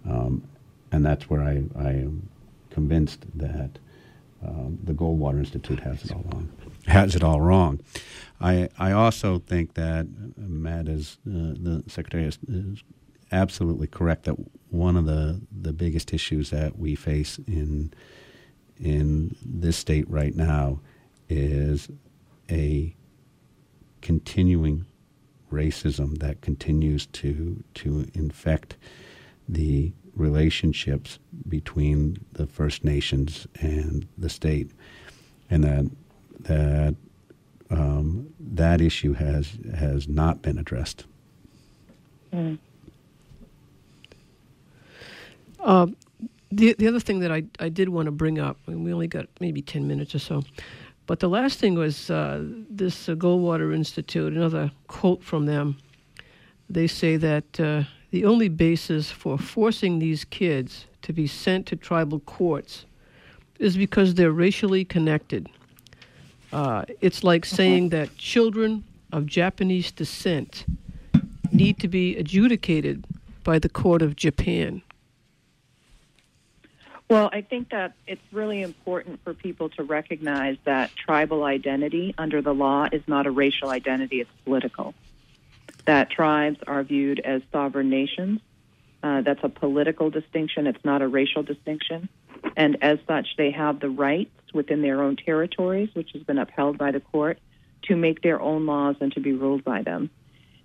Um, and that's where I, I am convinced that um, the Goldwater Institute has it all wrong. Has it all wrong. I I also think that Matt is uh, the secretary is, is, absolutely correct that one of the the biggest issues that we face in in this state right now is a continuing racism that continues to to infect the relationships between the First Nations and the state, and that that um, that issue has has not been addressed. Mm. Uh, the the other thing that I I did want to bring up, and we only got maybe ten minutes or so, but the last thing was uh, this uh, Goldwater Institute, another quote from them. They say that uh, the only basis for forcing these kids to be sent to tribal courts is because they're racially connected. Uh, it's like saying that children of Japanese descent need to be adjudicated by the court of Japan. Well, I think that it's really important for people to recognize that tribal identity under the law is not a racial identity, it's political. That tribes are viewed as sovereign nations. Uh, that's a political distinction, it's not a racial distinction. And as such, they have the rights within their own territories, which has been upheld by the court, to make their own laws and to be ruled by them.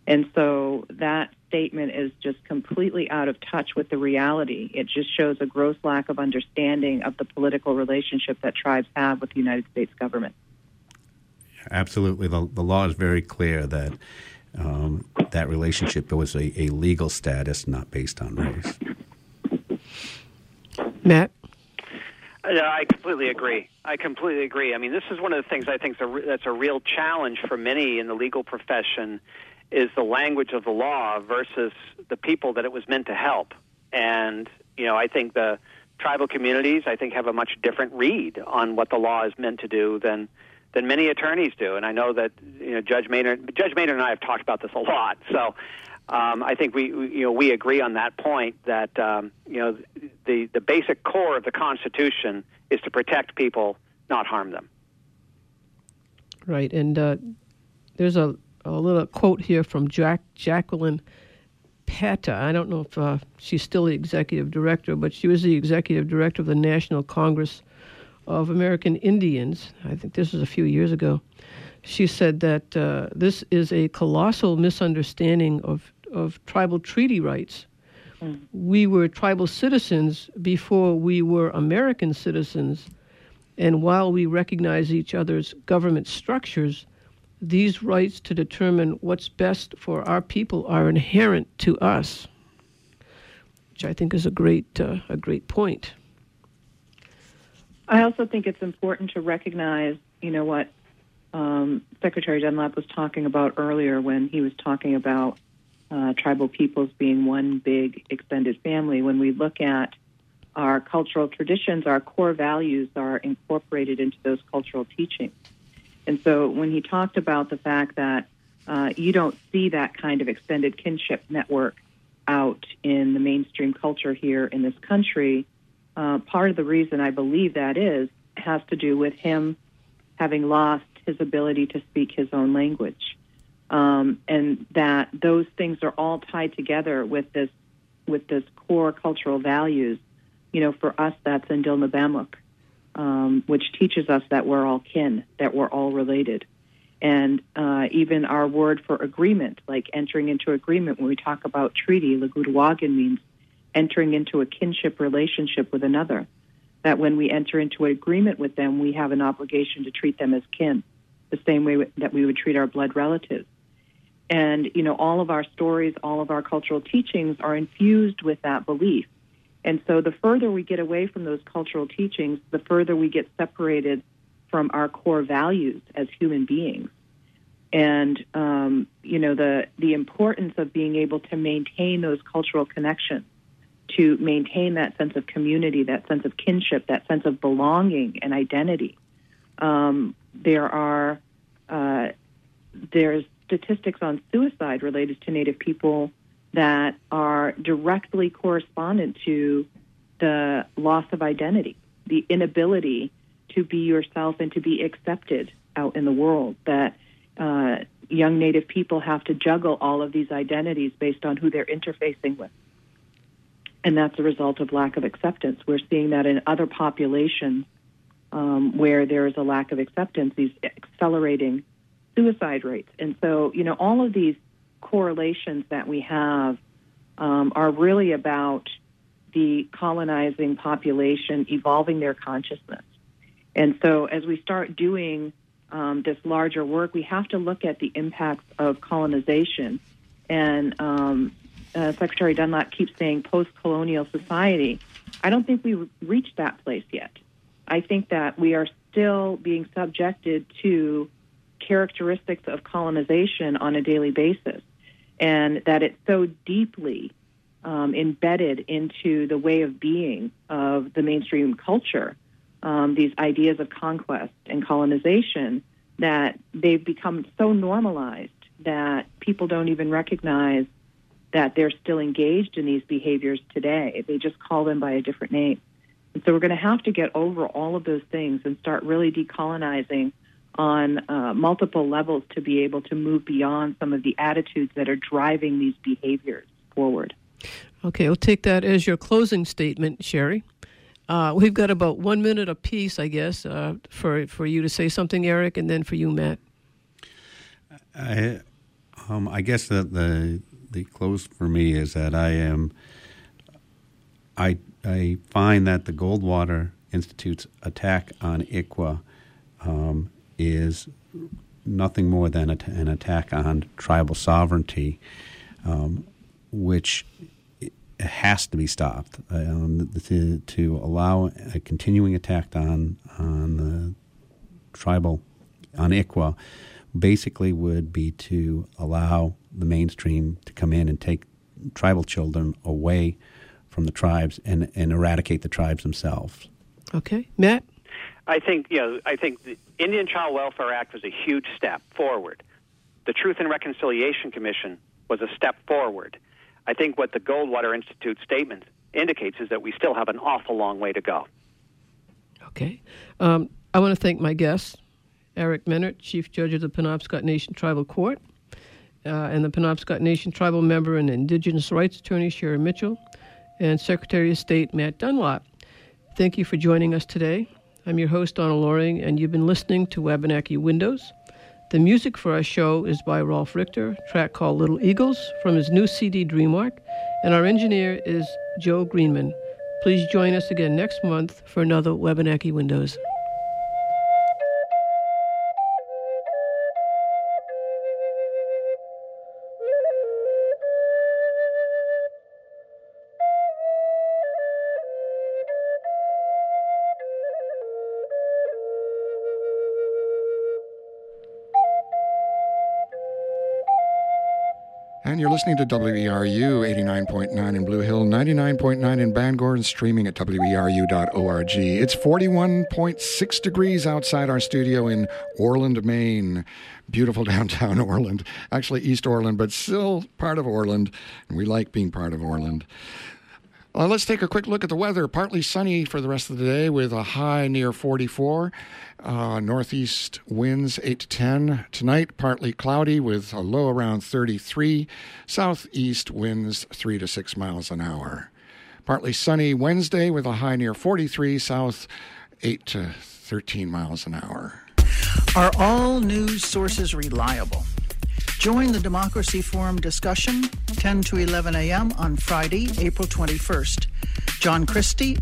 And so that statement is just completely out of touch with the reality. It just shows a gross lack of understanding of the political relationship that tribes have with the United States government. Absolutely. The, the law is very clear that um, that relationship was a, a legal status, not based on race. Matt? Yeah, I completely agree. I completely agree. I mean, this is one of the things I think that's a real challenge for many in the legal profession is the language of the law versus the people that it was meant to help. And, you know, I think the tribal communities, I think, have a much different read on what the law is meant to do than than many attorneys do. And I know that you know Judge Mehnert, Judge Mehnert and I have talked about this a lot. So um, I think we, we you know we agree on that point that um, you know the the basic core of the Constitution is to protect people, not harm them. Right, and uh, there's a a little quote here from Jack, Jacqueline Pata. I don't know if uh, she's still the executive director, but she was the executive director of the National Congress of American Indians. I think this was a few years ago. She said that uh, this is a colossal misunderstanding of, of tribal treaty rights. Mm. We were tribal citizens before we were American citizens, and while we recognize each other's government structures, these rights to determine what's best for our people are inherent to us, which I think is a great uh, a great point. I also think it's important to recognize, you know, what um, Secretary Dunlap was talking about earlier when he was talking about uh, tribal peoples being one big extended family. When we look at our cultural traditions, our core values are incorporated into those cultural teachings. And so when he talked about the fact that uh, you don't see that kind of extended kinship network out in the mainstream culture here in this country. Uh, part of the reason I believe that is has to do with him having lost his ability to speak his own language, um, and that those things are all tied together with this with this core cultural values. You know, for us, that's in Dilnabamuk, um, which teaches us that we're all kin, that we're all related. And uh, even our word for agreement, like entering into agreement, when we talk about treaty, Lagutawagan means entering into a kinship relationship with another. That when we enter into an agreement with them, we have an obligation to treat them as kin, the same way that we would treat our blood relatives. And, you know, all of our stories, all of our cultural teachings are infused with that belief. And so the further we get away from those cultural teachings, the further we get separated from our core values as human beings. And um, you know the the importance of being able to maintain those cultural connections, to maintain that sense of community, that sense of kinship, that sense of belonging and identity. Um, there are uh, there's statistics on suicide related to Native people that are directly correspondent to the loss of identity, the inability to be yourself and to be accepted out in the world. That uh, young Native people have to juggle all of these identities based on who they're interfacing with. And that's a result of lack of acceptance. We're seeing that in other populations um, where there is a lack of acceptance, these accelerating suicide rates. And so, you know, all of these correlations that we have um, are really about the colonizing population evolving their consciousness. And so, as we start doing um, this larger work, we have to look at the impacts of colonization. And um, uh, Secretary Dunlap keeps saying post colonial society. I don't think we've reached that place yet. I think that we are still being subjected to characteristics of colonization on a daily basis, and that it's so deeply um, embedded into the way of being of the mainstream culture um, these ideas of conquest and colonization that they've become so normalized that people don't even recognize that they're still engaged in these behaviors today. They just call them by a different name. And so we're going to have to get over all of those things and start really decolonizing on uh, multiple levels to be able to move beyond some of the attitudes that are driving these behaviors forward. Okay, we'll take that as your closing statement, Sherri. Uh, we've got about one minute apiece, I guess, uh, for for you to say something, Eric, and then for you, Matt. I, um, I guess that the the close for me is that I am. I I find that the Goldwater Institute's attack on ICWA um, is nothing more than an attack on tribal sovereignty, um, which has to be stopped. Um, to, to allow a continuing attack on on the tribal on ICWA basically would be to allow the mainstream to come in and take tribal children away from the tribes and, and eradicate the tribes themselves. Okay, Matt. I think you know. I think the Indian Child Welfare Act was a huge step forward. The Truth and Reconciliation Commission was a step forward. I think what the Goldwater Institute statement indicates is that we still have an awful long way to go. Okay. Um, I want to thank my guests, Eric Mehnert, Chief Judge of the Penobscot Nation Tribal Court, uh, and the Penobscot Nation Tribal Member and Indigenous Rights Attorney Sherri Mitchell, and Secretary of State Matt Dunlap. Thank you for joining us today. I'm your host, Donna Loring, and you've been listening to Wabanaki Windows. The music for our show is by Rolf Richter, track called Little Eagles from his new CD Dreamwalk, and our engineer is Joe Greenman. Please join us again next month for another Wabanaki Windows. You're listening to WERU 89.9 in Blue Hill, 99.9 in Bangor, and streaming at WERU.org. It's 41.6 degrees outside our studio in Orland, Maine. Beautiful downtown Orland. Actually, East Orland, but still part of Orland. And we like being part of Orland. Uh, let's take a quick look at the weather. Partly sunny for the rest of the day with a high near 44. Uh, northeast winds 8 to 10. Tonight, partly cloudy with a low around 33. Southeast winds 3 to 6 miles an hour. Partly sunny Wednesday with a high near 43. South 8 to 13 miles an hour. Are all news sources reliable? Join the Democracy Forum discussion 10 to 11 a.m. on Friday, April 21st. John Christie